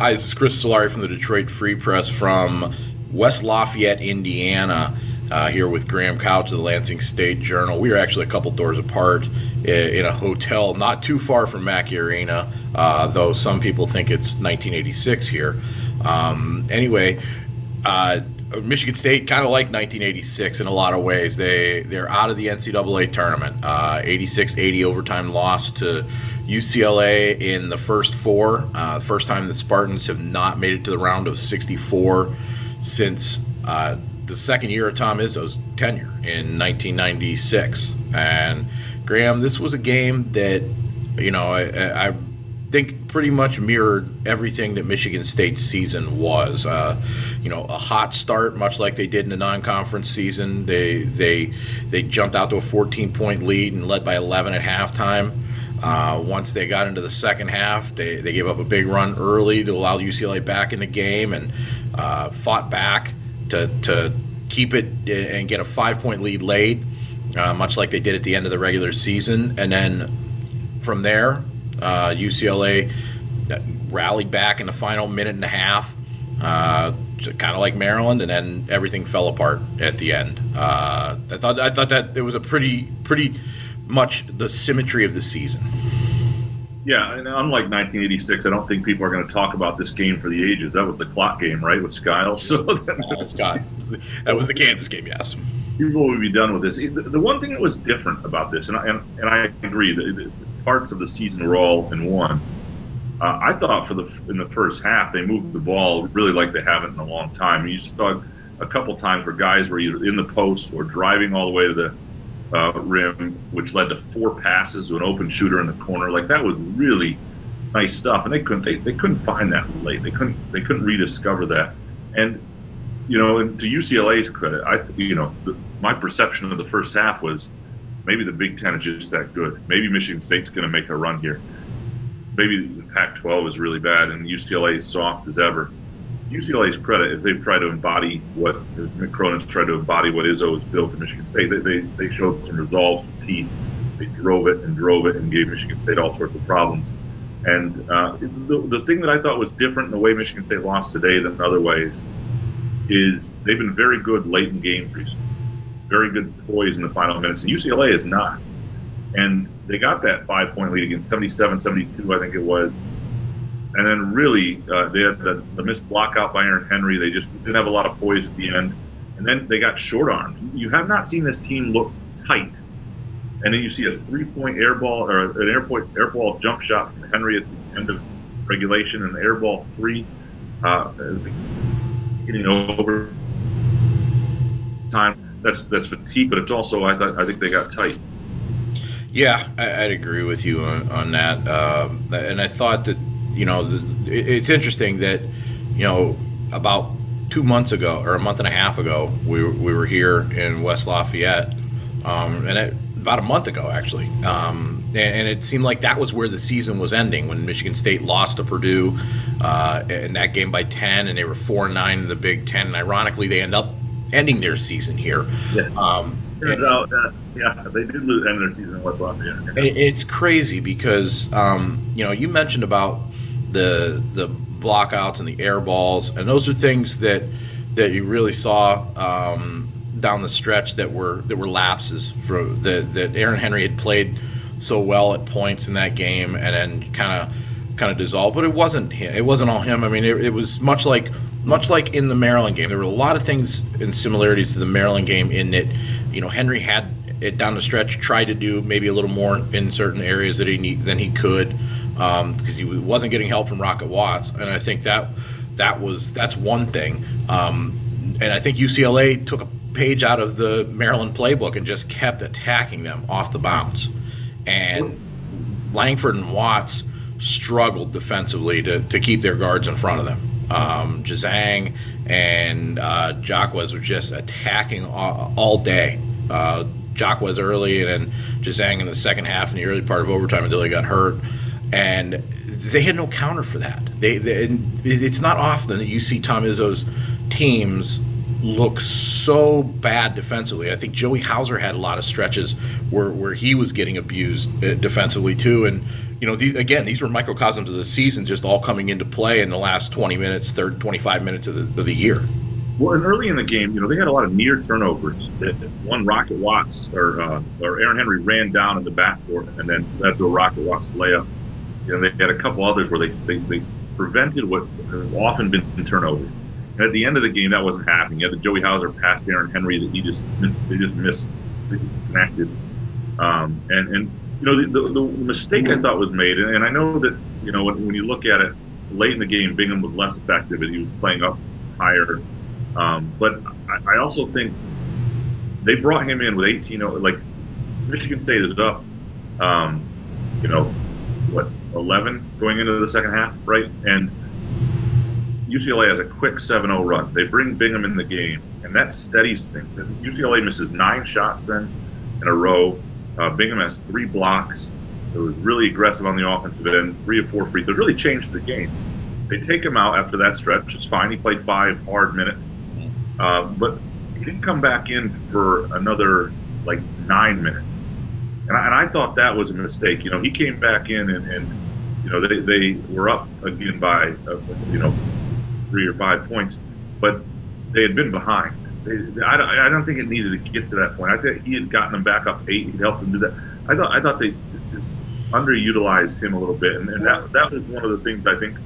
Hi, this is Chris Solari from the Detroit Free Press from West Lafayette, Indiana. Uh, here with Graham Couch of the Lansing State Journal. We are actually a couple doors apart in a hotel not too far from Mackey Arena, uh, though some people think it's 1986 here. Um, anyway, uh, Michigan State kind of like 1986 in a lot of ways. They they're out of the NCAA tournament. 86-80 uh, overtime loss to UCLA in the first four. Uh, first time the Spartans have not made it to the round of 64 since uh, the second year of Tom Izzo's tenure in 1996. And Graham, this was a game that you know I, I think pretty much mirrored everything that Michigan State's season was. Uh, you know, a hot start, much like they did in the non-conference season. They they they jumped out to a 14-point lead and led by 11 at halftime. Uh, once they got into the second half, they, they gave up a big run early to allow UCLA back in the game and uh, fought back to, to keep it and get a five point lead late, uh, much like they did at the end of the regular season. And then from there, uh, UCLA rallied back in the final minute and a half, uh, kind of like Maryland, and then everything fell apart at the end. Uh, I thought I thought that it was a pretty pretty much the symmetry of the season. Yeah, and unlike 1986, I don't think people are going to talk about this game for the ages. That was the clock game, right, with Skiles. So uh, Scott, that was the Kansas game. Yes. People will be done with this. The, the one thing that was different about this, and I, and, and I agree, that parts of the season were all in one. Uh, I thought for the in the first half they moved the ball really like they haven't in a long time. You saw a couple times where guys were either in the post or driving all the way to the uh, rim, which led to four passes to an open shooter in the corner. Like that was really nice stuff, and they couldn't they, they couldn't find that late. They couldn't they couldn't rediscover that. And you know, and to UCLA's credit, I you know the, my perception of the first half was maybe the Big Ten is just that good. Maybe Michigan State's going to make a run here. Maybe the Pac-12 is really bad and UCLA is soft as ever. UCLA's credit is they've tried to embody what Cronin's tried to embody what Izzo has built at Michigan State. They, they, they showed some resolve, some teeth. They drove it and drove it and gave Michigan State all sorts of problems. And uh, the, the thing that I thought was different in the way Michigan State lost today than other ways is they've been very good late in games recently very good poise in the final minutes, and UCLA is not. And they got that five point lead against 77 72, I think it was. And then really, uh, they had the, the missed block out by Aaron Henry. They just didn't have a lot of poise at the end. And then they got short armed. You have not seen this team look tight. And then you see a three point air ball or an air, point, air ball jump shot from Henry at the end of regulation and air ball three uh, getting over time that's that's fatigue, but it's also I thought I think they got tight. Yeah, I, would agree with you on, on that, um, and I thought that you know it's interesting that you know about two months ago or a month and a half ago we were, we were here in West Lafayette, um, and it, about a month ago actually. Um, and, and, it seemed like that was where the season was ending when Michigan State lost to Purdue uh, in that game by 10, and they were 4 and 9 in the Big Ten. And ironically, they end up ending their season here. Yeah. Um, Turns out, uh, yeah, they did lose end their season in West Lafayette. Yeah. It's crazy because um, you know you mentioned about the the blockouts and the air balls, and those are things that that you really saw um, down the stretch that were that were lapses for that that Aaron Henry had played so well at points in that game, and then kind of kind of dissolved. But it wasn't him. It wasn't all him. I mean, it, it was much like much like in the Maryland game, there were a lot of things and similarities to the Maryland game in that, you know, Henry had it down the stretch, tried to do maybe a little more in certain areas that he need, than he could um, because he wasn't getting help from Rocket Watts, and I think that that was that's one thing. Um, and I think UCLA took a page out of the Maryland playbook and just kept attacking them off the bounce. And Langford and Watts struggled defensively to, to keep their guards in front of them. Um, Juzang and uh, Jaquez were just attacking all, all day. Uh, Jaquez early and then Juzang in the second half in the early part of overtime until he got hurt. And they had no counter for that. They, they it's not often that you see Tom Izzo's teams look so bad defensively. I think Joey Hauser had a lot of stretches where, where he was getting abused uh, defensively too. And you know, these, again, these were microcosms of the season, just all coming into play in the last 20 minutes, third 25 minutes of the, of the year. Well, and early in the game, you know, they had a lot of near turnovers. One Rocket Watts or uh, or Aaron Henry ran down in the backcourt and then led to a Rocket Watts layup. You know, they had a couple others where they they, they prevented what have often been turnovers. And at the end of the game, that wasn't happening. You had the Joey Hauser past Aaron Henry that he just missed, they just missed connected. Um, and and you know the, the, the, mistake I thought was made, and I know that you know when, when you look at it late in the game, Bingham was less effective and he was playing up higher. Um, but I, I, also think they brought him in with 18. Like Michigan State is up, um, you know, what 11 going into the second half, right? And UCLA has a quick 7-0 run. They bring Bingham in the game, and that steadies things. UCLA misses nine shots then in a row. Uh, Bingham has three blocks. It was really aggressive on the offensive end. Three or four free throws really changed the game. They take him out after that stretch. It's fine. He played five hard minutes, uh, but he didn't come back in for another like nine minutes. And I, and I, thought that was a mistake. You know, he came back in and, and you know they, they were up again by uh, you know three or five points, but they had been behind. I, I, don't think it needed to get to that point. I think he had gotten them back up eight. He'd helped them do that. I thought I thought they just underutilized him a little bit, and, and that that was one of the things I think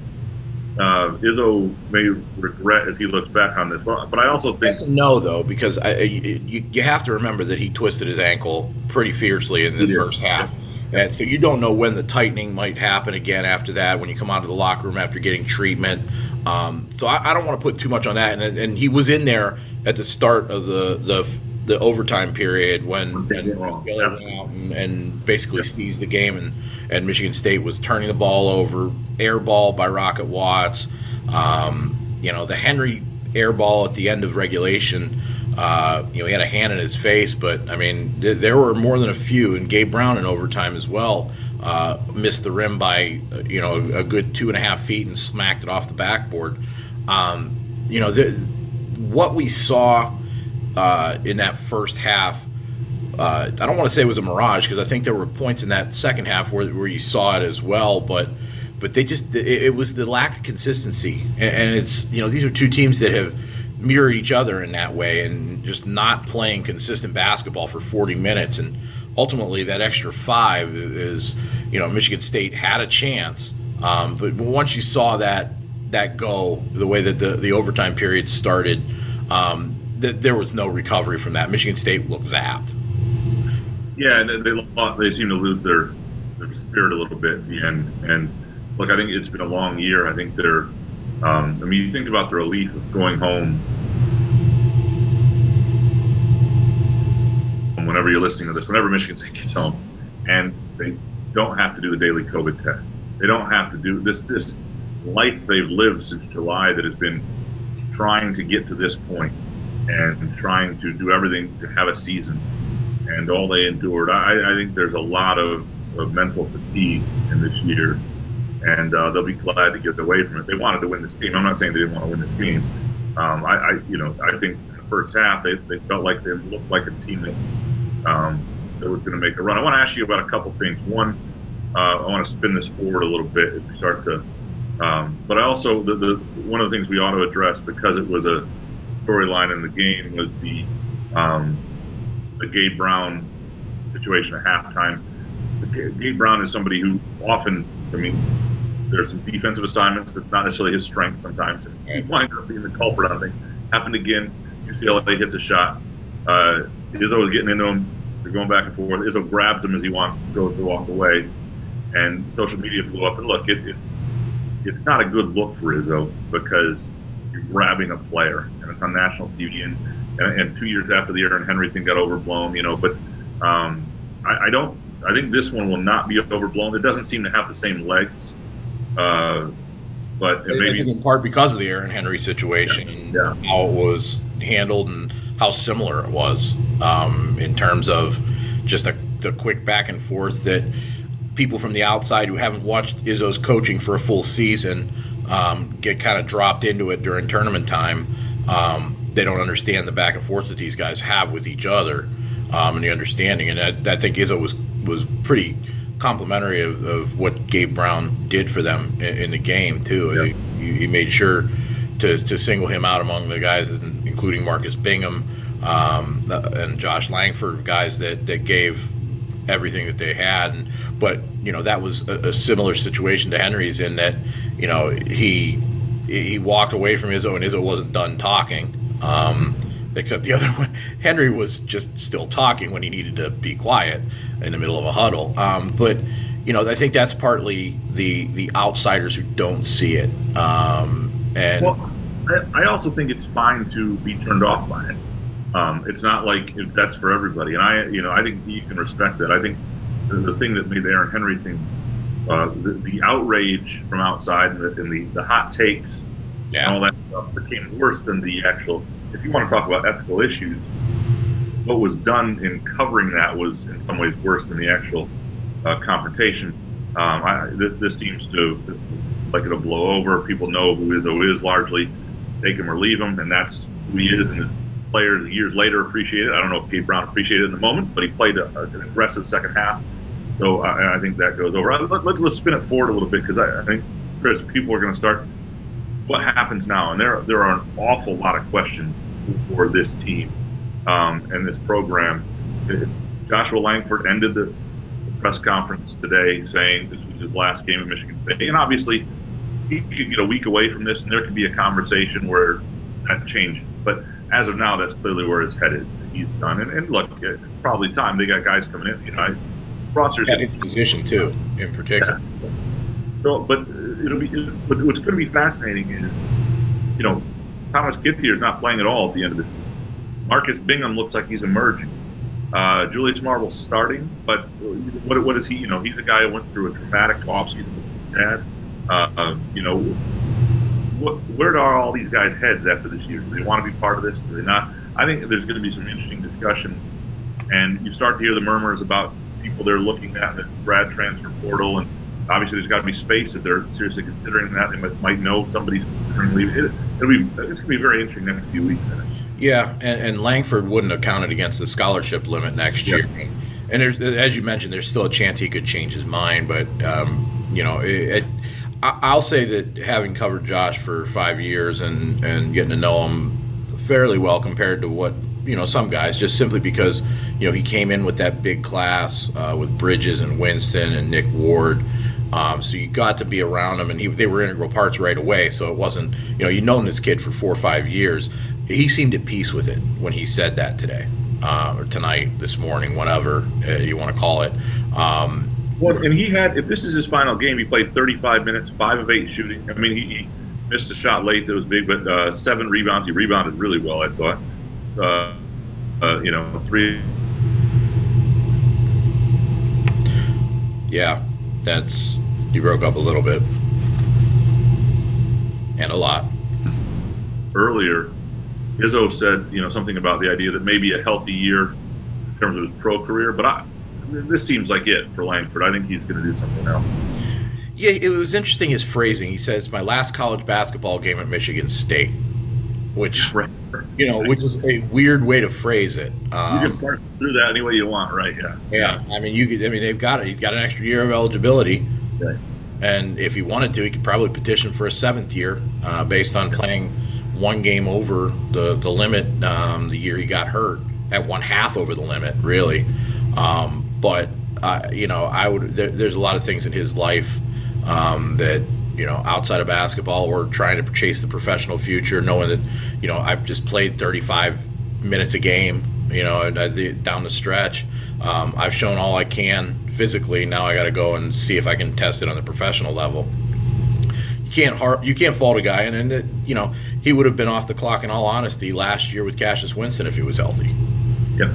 uh, Izzo may regret as he looks back on this. But, but I also think yes no though because I, you you have to remember that he twisted his ankle pretty fiercely in the first half. And so you don't know when the tightening might happen again after that, when you come out of the locker room after getting treatment. Um, so I, I, don't want to put too much on that. And, and, he was in there at the start of the the, the overtime period when, when went out and, and basically yep. seized the game, and, and Michigan State was turning the ball over, air ball by Rocket Watts. Um, you know, the Henry air ball at the end of regulation. Uh, you know, he had a hand in his face, but I mean, th- there were more than a few, and Gabe Brown in overtime as well uh, missed the rim by you know a good two and a half feet and smacked it off the backboard. Um, you know, the, what we saw uh, in that first half. Uh, I don't want to say it was a mirage because I think there were points in that second half where, where you saw it as well, but but they just it, it was the lack of consistency, and, and, it's you know these are two teams that have mirrored each other in that way and just not playing consistent basketball for 40 minutes and ultimately that extra five is, you know, Michigan State had a chance, um, but once you saw that that go the way that the the overtime period started, um, th- there was no recovery from that. Michigan State looked zapped. Yeah, and they they seem to lose their their spirit a little bit at the end. And look, I think it's been a long year. I think they're. Um, I mean, you think about the relief of going home whenever you're listening to this, whenever Michigan State gets home, and they don't have to do the daily COVID test. They don't have to do this this life they've lived since July that has been trying to get to this point and trying to do everything to have a season and all they endured. I, I think there's a lot of, of mental fatigue in this year, and uh, they'll be glad to get away from it. They wanted to win this game. I'm not saying they didn't want to win this game. Um, I, I, you know, I think in the first half they, they felt like they looked like a team that um, that was going to make a run. I want to ask you about a couple things. One, uh, I want to spin this forward a little bit if we start to, um, but I also the, the one of the things we ought to address because it was a storyline in the game was the um, the Gabe Brown situation at halftime. Gabe Brown is somebody who often, I mean, there's some defensive assignments that's not necessarily his strength sometimes. He winds up being the culprit on things. Happened again. UCLA hits a shot. Uh, Izzo was getting into him. They're going back and forth. Izzo grabs him as he wants goes to walk away, and social media blew up. And look, it, it's it's not a good look for Izzo because you're grabbing a player, and it's on national TV. And and, and two years after the Aaron Henry thing got overblown, you know. But um, I, I don't. I think this one will not be overblown. It doesn't seem to have the same legs Uh, but I maybe think in part because of the Aaron Henry situation and Yeah. how it was handled and how similar it was um, in terms of just a, the quick back and forth that people from the outside who haven't watched Izzo's coaching for a full season um, get kind of dropped into it during tournament time. Um, they don't understand the back and forth that these guys have with each other um, and the understanding. And I, I think Izzo was was pretty complimentary of, of what Gabe Brown did for them in, in the game too. He, he made sure to, to single him out among the guys, including Marcus Bingham um, and Josh Langford, guys that, that gave everything that they had. And, but you know that was a, a similar situation to Henry's in that you know he he walked away from Izzo and Izzo wasn't done talking. Um, except the other one, Henry was just still talking when he needed to be quiet in the middle of a huddle. Um, but you know, I think that's partly the the outsiders who don't see it. Um, and Well, I, I also think it's fine to be turned off by it. Um, it's not like if that's for everybody, and I, you know, I think you can respect that. I think the, the thing that made the Aaron Henry thing, uh, the, the outrage from outside and the, and the, the hot takes and all that stuff became worse than the actual. If you want to talk about ethical issues, what was done in covering that was in some ways worse than the actual uh, confrontation. Um, I, this this seems to like it'll blow over. People know who Izzo is largely. Take him or leave him, and that's who he is. And his players years later appreciate it. I don't know if Pete Brown appreciated it in the moment, but he played a, an aggressive second half. So I, I think that goes over. Let, let's let's spin it forward a little bit because I, I think Chris, people are going to start. What happens now? And there there are an awful lot of questions for this team um, and this program. Joshua Langford ended the press conference today saying this was his last game at Michigan State, and obviously he could get a week away from this, and there could be a conversation where that changes. But as of now, that's clearly where it's headed. He's done, and, and look, it's probably time. They got guys coming in. You know, rosters. at his position too, in particular. So, but it'll be. But what's going to be fascinating is, you know, Thomas Kithier is not playing at all at the end of this season. Marcus Bingham looks like he's emerging. Uh, Julius Marble's starting, but what, what is he? You know, he's a guy who went through a traumatic offseason with his dad. Uh, uh, you know, what, where are all these guys' heads after this year? Do they want to be part of this? Do they not? I think there's going to be some interesting discussions, and you start to hear the murmurs about people they're looking at in the grad transfer portal, and obviously there's got to be space if they're seriously considering that. They might, might know somebody's considering leaving. It, it'll be it's going to be very interesting next few weeks. Yeah, and, and Langford wouldn't have counted against the scholarship limit next year. And there's, as you mentioned, there's still a chance he could change his mind. But um, you know, it, it, I'll say that having covered Josh for five years and and getting to know him fairly well compared to what you know some guys, just simply because you know he came in with that big class uh, with Bridges and Winston and Nick Ward. Um, so you got to be around him, and he, they were integral parts right away. So it wasn't, you know, you've known this kid for four or five years. He seemed at peace with it when he said that today, uh, or tonight, this morning, whatever uh, you want to call it. Um, Well, and he had, if this is his final game, he played 35 minutes, five of eight shooting. I mean, he, he missed a shot late that was big, but uh, seven rebounds. He rebounded really well, I thought. Uh, uh, you know, three. yeah, that's you broke up a little bit, and a lot. Earlier, Izzo said, you know, something about the idea that maybe a healthy year in terms of his pro career, but I, this seems like it for Langford. I think he's going to do something else. Yeah, it was interesting his phrasing. He says, "My last college basketball game at Michigan State," which Right. you know, which is a weird way to phrase it. You Um, can parse through that any way you want, right? Yeah. Yeah, I mean, you could. I mean, they've got it. He's got an extra year of eligibility, Right. and if he wanted to, he could probably petition for a seventh year uh, based on playing one game over the the limit um, the year he got hurt. At one half over the limit, really. Um, but uh, you know, I would. There, there's a lot of things in his life um, that you know outside of basketball or trying to chase the professional future, knowing that you know I've just played 35 minutes a game you know, and I- the- down the stretch. Um, I've shown all I can physically. Now I got to go and see if I can test it on the professional level. You can't har- you can't fault a guy, and, and it, you know he would have been off the clock in all honesty last year with Cassius Winston if he was healthy. Yeah.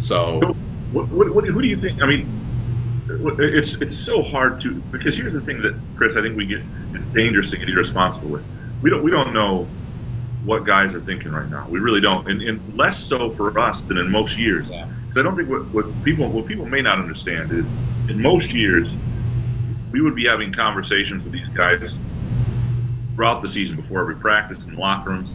So What, what, what, who do you think? I mean, it's it's so hard to because here's the thing that Chris I think we get it's dangerous to get irresponsible with. We don't we don't know what guys are thinking right now. We really don't, and, and less so for us than in most years. Yeah. I don't think what, what people what people may not understand is in most years we would be having conversations with these guys throughout the season before every practice in locker rooms,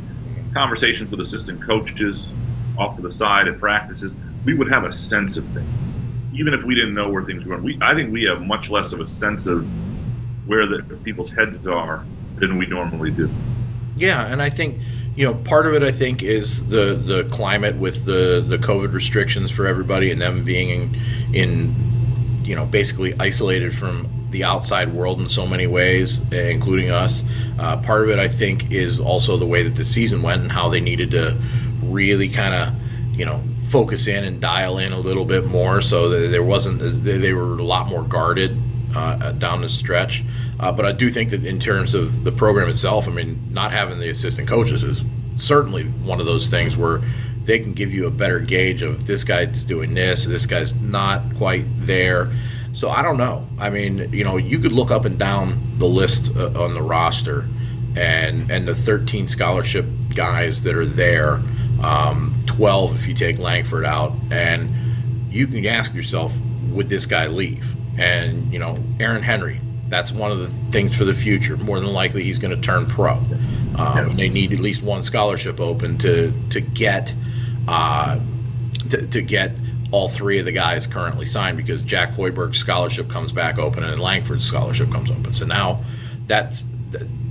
conversations with assistant coaches off to the side at practices. We would have a sense of things even if we didn't know where things were going, we I think we have much less of a sense of where the people's heads are than we normally do. Yeah, and I think you know part of it I think is the the climate with the the COVID restrictions for everybody and them being in, in you know basically isolated from the outside world in so many ways, including us. Uh, part of it I think is also the way that the season went and how they needed to really kind of you know focus in and dial in a little bit more so that there wasn't they were a lot more guarded uh, down the stretch. Uh, but i do think that in terms of the program itself i mean not having the assistant coaches is certainly one of those things where they can give you a better gauge of this guy's doing this this guy's not quite there. So i don't know. I mean you know you could look up and down the list uh, on the roster and and the 13 scholarship guys that are there um, 12 if you take Langford out, and you can ask yourself, would this guy leave? And you know, Aaron Henry, that's one of the things for the future. More than likely, he's going to turn pro. Um, They need at least one scholarship open to to get uh, to, to get all three of the guys currently signed because Jack Hoiberg's scholarship comes back open and Langford's scholarship comes open. So now that's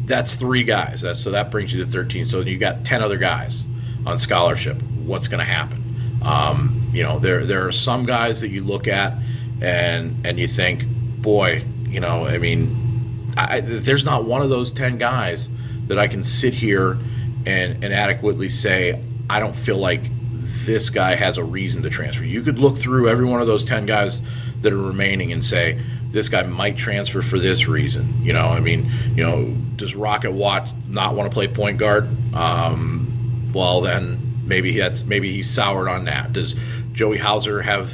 that's three guys. That's so that brings you to 13. So you've got 10 other guys on scholarship. What's going to happen? Um, you know, there there are some guys that you look at and and you think, boy, you know, I mean, I, there's not one of those ten guys that I can sit here and and adequately say I don't feel like this guy has a reason to transfer. You could look through every one of those ten guys that are remaining and say this guy might transfer for this reason. You know, I mean, you know, does Rocket Watts not want to play point guard? Um, well then maybe that's maybe he's soured on that. Does Joey Hauser have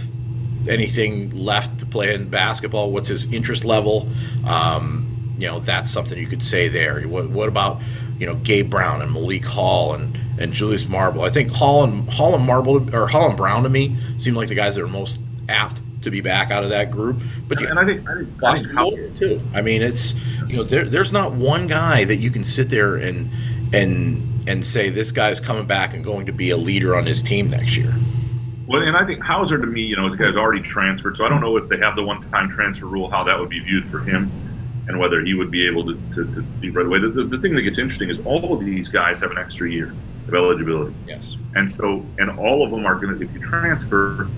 anything left to play in basketball? What's his interest level? Um, you know, that's something you could say there. What, what about you know Gabe Brown and Malik Hall and and Julius Marble? I think Hall and Hall and Marble or Hall and Brown to me seem like the guys that are most apt to be back out of that group. But and I think, I think Boston I think too. I mean, it's you know there, there's not one guy that you can sit there and and and say this guy's coming back and going to be a leader on his team next year. Well, and I think Hauser to me, you know, this guy's already transferred, so I don't know if they have the one-time transfer rule, how that would be viewed for him, and whether he would be able to, to, to be right away. The, the, the, thing that gets interesting is all of these guys have an extra year of eligibility. Yes. And so, and all of them are going to, if you transfer,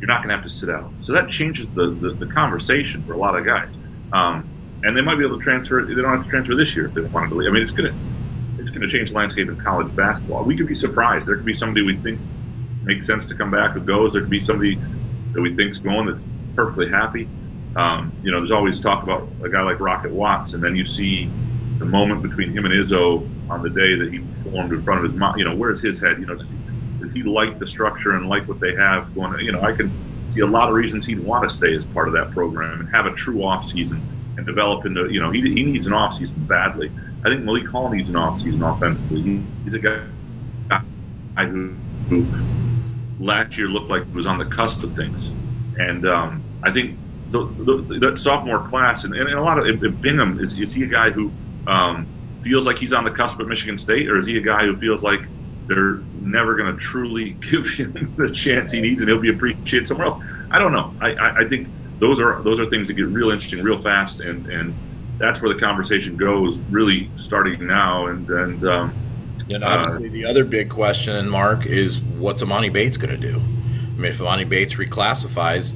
you're not going to have to sit out. So that changes the, the, the conversation for a lot of guys. Um, and they might be able to transfer. They don't have to transfer this year if they wanted to leave. I mean, it's going to it's going to change the landscape of college basketball. We could be surprised. There could be somebody we think makes sense to come back who goes. There could be somebody that we think's going that's perfectly happy. Um, you know, there's always talk about a guy like Rocket Watts, and then you see the moment between him and Izzo on the day that he performed in front of his mom. You know, where's his head? You know, does he, does he like the structure and like what they have going? You know, I can see a lot of reasons he'd want to stay as part of that program and have a true off season and develop into. You know, he, he needs an off season badly. I think Malik Hall needs an offseason offensively. He, he's a guy who, who, last year looked like he was on the cusp of things. And um, I think the, the, the, sophomore class, and, and a lot of if Bingham, is, is he a guy who um, feels like he's on the cusp at Michigan State, or is he a guy who feels like they're never going to truly give him the chance he needs and he'll be appreciated somewhere else? I don't know. I, I, I think those are those are things that get real interesting real fast and and that's where the conversation goes, really starting now. And and um, and obviously, uh, the other big question, Mark, is what's Emoni Bates going to do? I mean, if Emoni Bates reclassifies,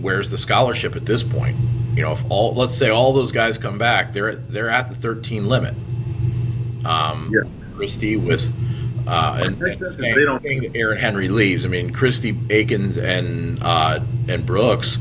where's the scholarship at this point? You know, if all let's say all those guys come back, they're they're at the 13 limit. Um, yeah. Christie with uh, and, and they don't, thing Aaron Henry leaves. I mean, Christie Akins and uh, and Brooks.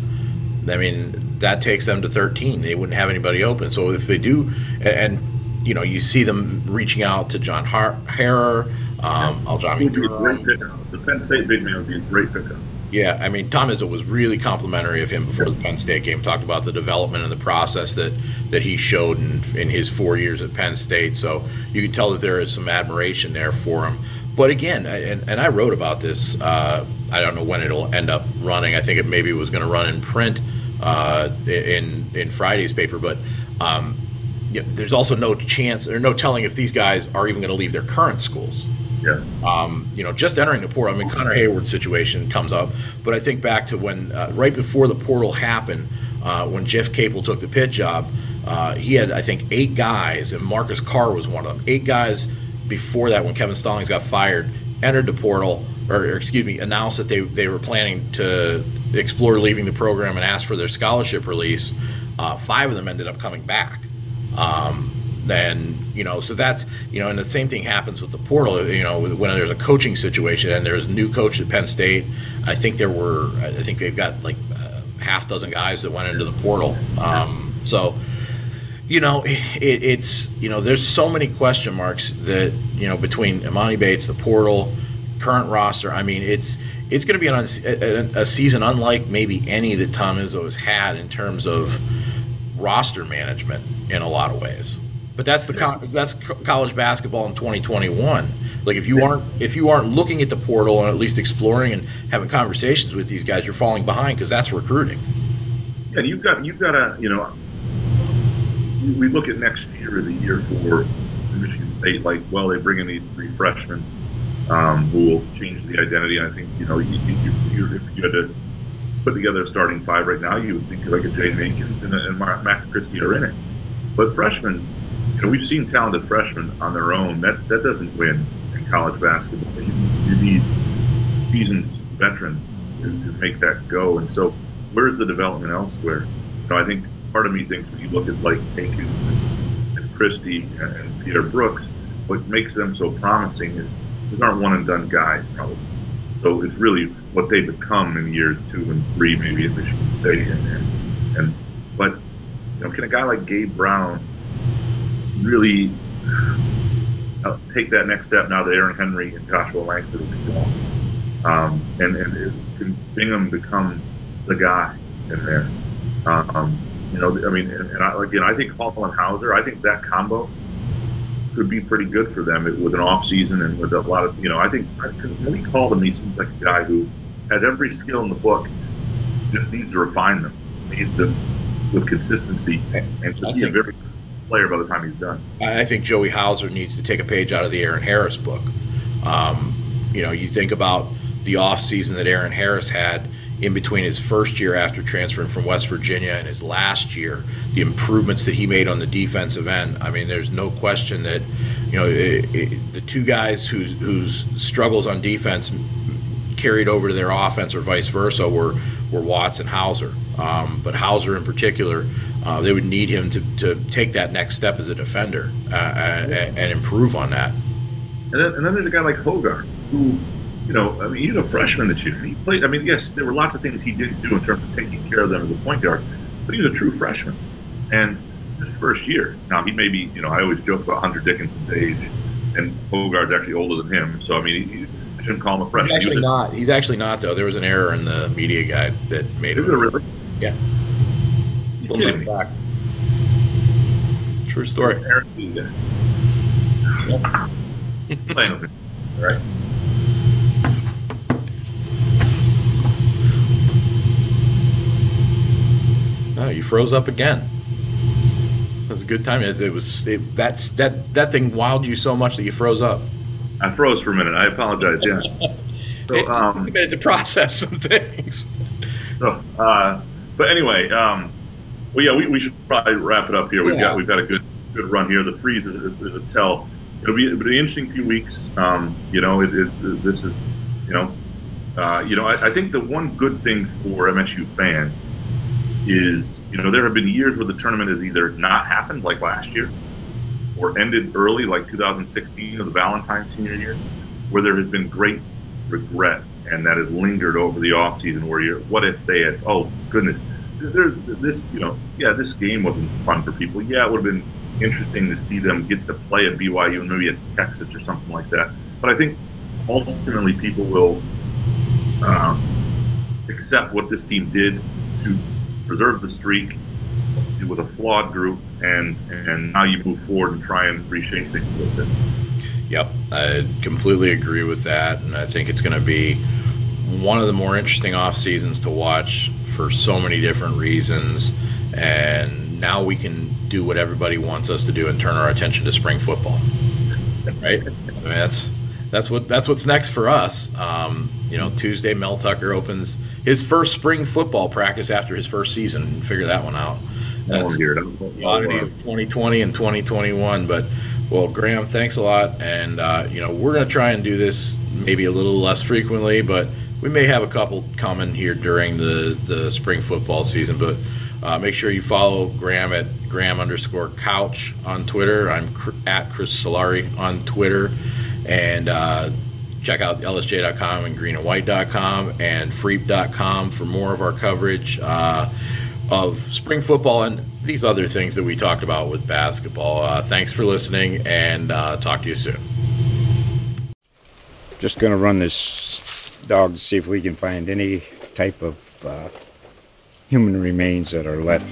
I mean, that takes them to 13. They wouldn't have anybody open. So if they do, and, you know, you see them reaching out to John Har- Harrar, um, Aljami Durham. The Penn State big man would be a great pickup. Yeah, I mean, Tom Izzo was really complimentary of him before the Penn State game. Talked about the development and the process that that he showed in, in his four years at Penn State. So you can tell that there is some admiration there for him. But again, and, and I wrote about this. Uh, I don't know when it'll end up running. I think it maybe was going to run in print uh, in in Friday's paper, but. Um, yeah, there's also no chance or no telling if these guys are even going to leave their current schools. Yeah. Um, you know, just entering the portal. I mean, Connor Heyward's situation comes up, but I think back to when uh, right before the portal happened, uh, when Jeff Capel took the Pitt job, uh, he had I think eight guys, and Marcus Carr was one of them. Eight guys before that, when Kevin Stallings got fired, entered the portal, or, or excuse me, announced that they they were planning to explore leaving the program and ask for their scholarship release. Uh, five of them ended up coming back. Um, and you know, so that's you know, and the same thing happens with the portal. You know, when there's a coaching situation and there's a new coach at Penn State, I think there were, I think they've got like a half dozen guys that went into the portal. Um, so you know, it, it's you know, there's so many question marks that you know between Emoni Bates, the portal, current roster. I mean, it's it's going to be an, a, a, season unlike maybe any that Tom Izzo has had in terms of roster management in a lot of ways. But that's the that's college basketball in 2021. Like if you aren't if you aren't looking at the portal and at least exploring and having conversations with these guys, you're falling behind because that's recruiting. And you've got you've got to you know we look at next year as a year for Michigan State. Like well, they bring in these three freshmen um, who will change the identity. And I think you know you, you, you, if you had to put together a starting five right now, you would think like a Jay Akins and, and Max Christie are in it. But freshmen you know, we've seen talented freshmen on their own. That that doesn't win in college basketball. You, you need seasoned veterans to, to, make that go. And so, where's the development elsewhere? You know, I think part of me thinks when you look at like Hankins and, Christie and Pierre Brooks, what makes them so promising is these aren't one and done guys, probably. So it's really what they become in years two and three, maybe at Michigan State. And, and, but you know, can a guy like Gabe Brown really uh, take that next step now that Aaron Henry and Joshua Langford have gone. Um, and, and can Bingham become the guy in there. Um, you know, I mean, and, and I, again, I think Hall and Hauser, I think that combo could be pretty good for them with an off season and with a lot of, you know, I think because when we call him, he seems like a guy who has every skill in the book, just needs to refine them, needs to with consistency and to be a very good player by the time he's done. I think Joey Hauser needs to take a page out of the Aaron Harris book. Um, you know, you think about the offseason that Aaron Harris had in between his first year after transferring from West Virginia and his last year, the improvements that he made on the defensive end. I mean, there's no question that, you know, it, it, the two guys whose whose struggles on defense carried over to their offense or vice versa were were Watts and Hauser. Um, but Hauser in particular, uh, they would need him to, to take that next step as a defender uh, and, and, improve on that. And then, and then there's a guy like Hoggard who, you know, I mean, he's a freshman that year. He played. I mean, yes, there were lots of things he didn't do in terms of taking care of them as a point guard, but he was a true freshman. And his first year, now he may be, you know, I always joke about Hunter Dickinson's age, and Hoggard's actually older than him. So I mean, he, I shouldn't call him a freshman. He's actually he not. He's actually not though. There was an error in the media guide that made Is it. A really? Yeah. Back. True story. Playing with right? Oh, you froze up again. It was a good time. It was it, that's that that thing wowed you so much that you froze up. I froze for a minute. I apologize. Yeah. So, it, um, to process some things. So, uh, but anyway, um, well, yeah, we, we should probably wrap it up here. We've yeah. got we've got a good good run here. The freeze is, is a tell. It'll be, it'll be an interesting few weeks. Um, you know, it, it, this is, you know, uh, you know, I, I, think the one good thing for MSU fan is, you know, there have been years where the tournament has either not happened, like last year, or ended early, like 2016 or the Valentine senior year, where there has been great regret and that has lingered over the offseason where you're, what if they had, oh, goodness, there, this, you know, yeah, this game wasn't fun for people. Yeah, it would have been interesting to see them get to play at BYU and maybe at Texas or something like that. But I think ultimately people will um, accept what this team did to preserve the streak. It was a flawed group, and and now you move forward and try and reshape things a little bit. Yep, I completely agree with that, and I think it's going to be one of the more interesting off seasons to watch for so many different reasons. And now we can do what everybody wants us to do and turn our attention to spring football. Right? I mean, that's that's what that's what's next for us. Um, you know, Tuesday Mel Tucker opens his first spring football practice after his first season. Figure that one out. That's the oddity of 2020 and 2021. But well, Graham, thanks a lot, and uh, you know we're going to try and do this maybe a little less frequently, but we may have a couple coming here during the the spring football season. But uh, make sure you follow Graham at Graham underscore Couch on Twitter. I'm cr- at Chris Solari on Twitter, and uh, check out lsj.com and greenandwhite.com and freep.com for more of our coverage uh, of spring football and these other things that we talked about with basketball. Uh, thanks for listening, and uh, talk to you soon. Just going to run this dog to see if we can find any type of uh, human remains that are left.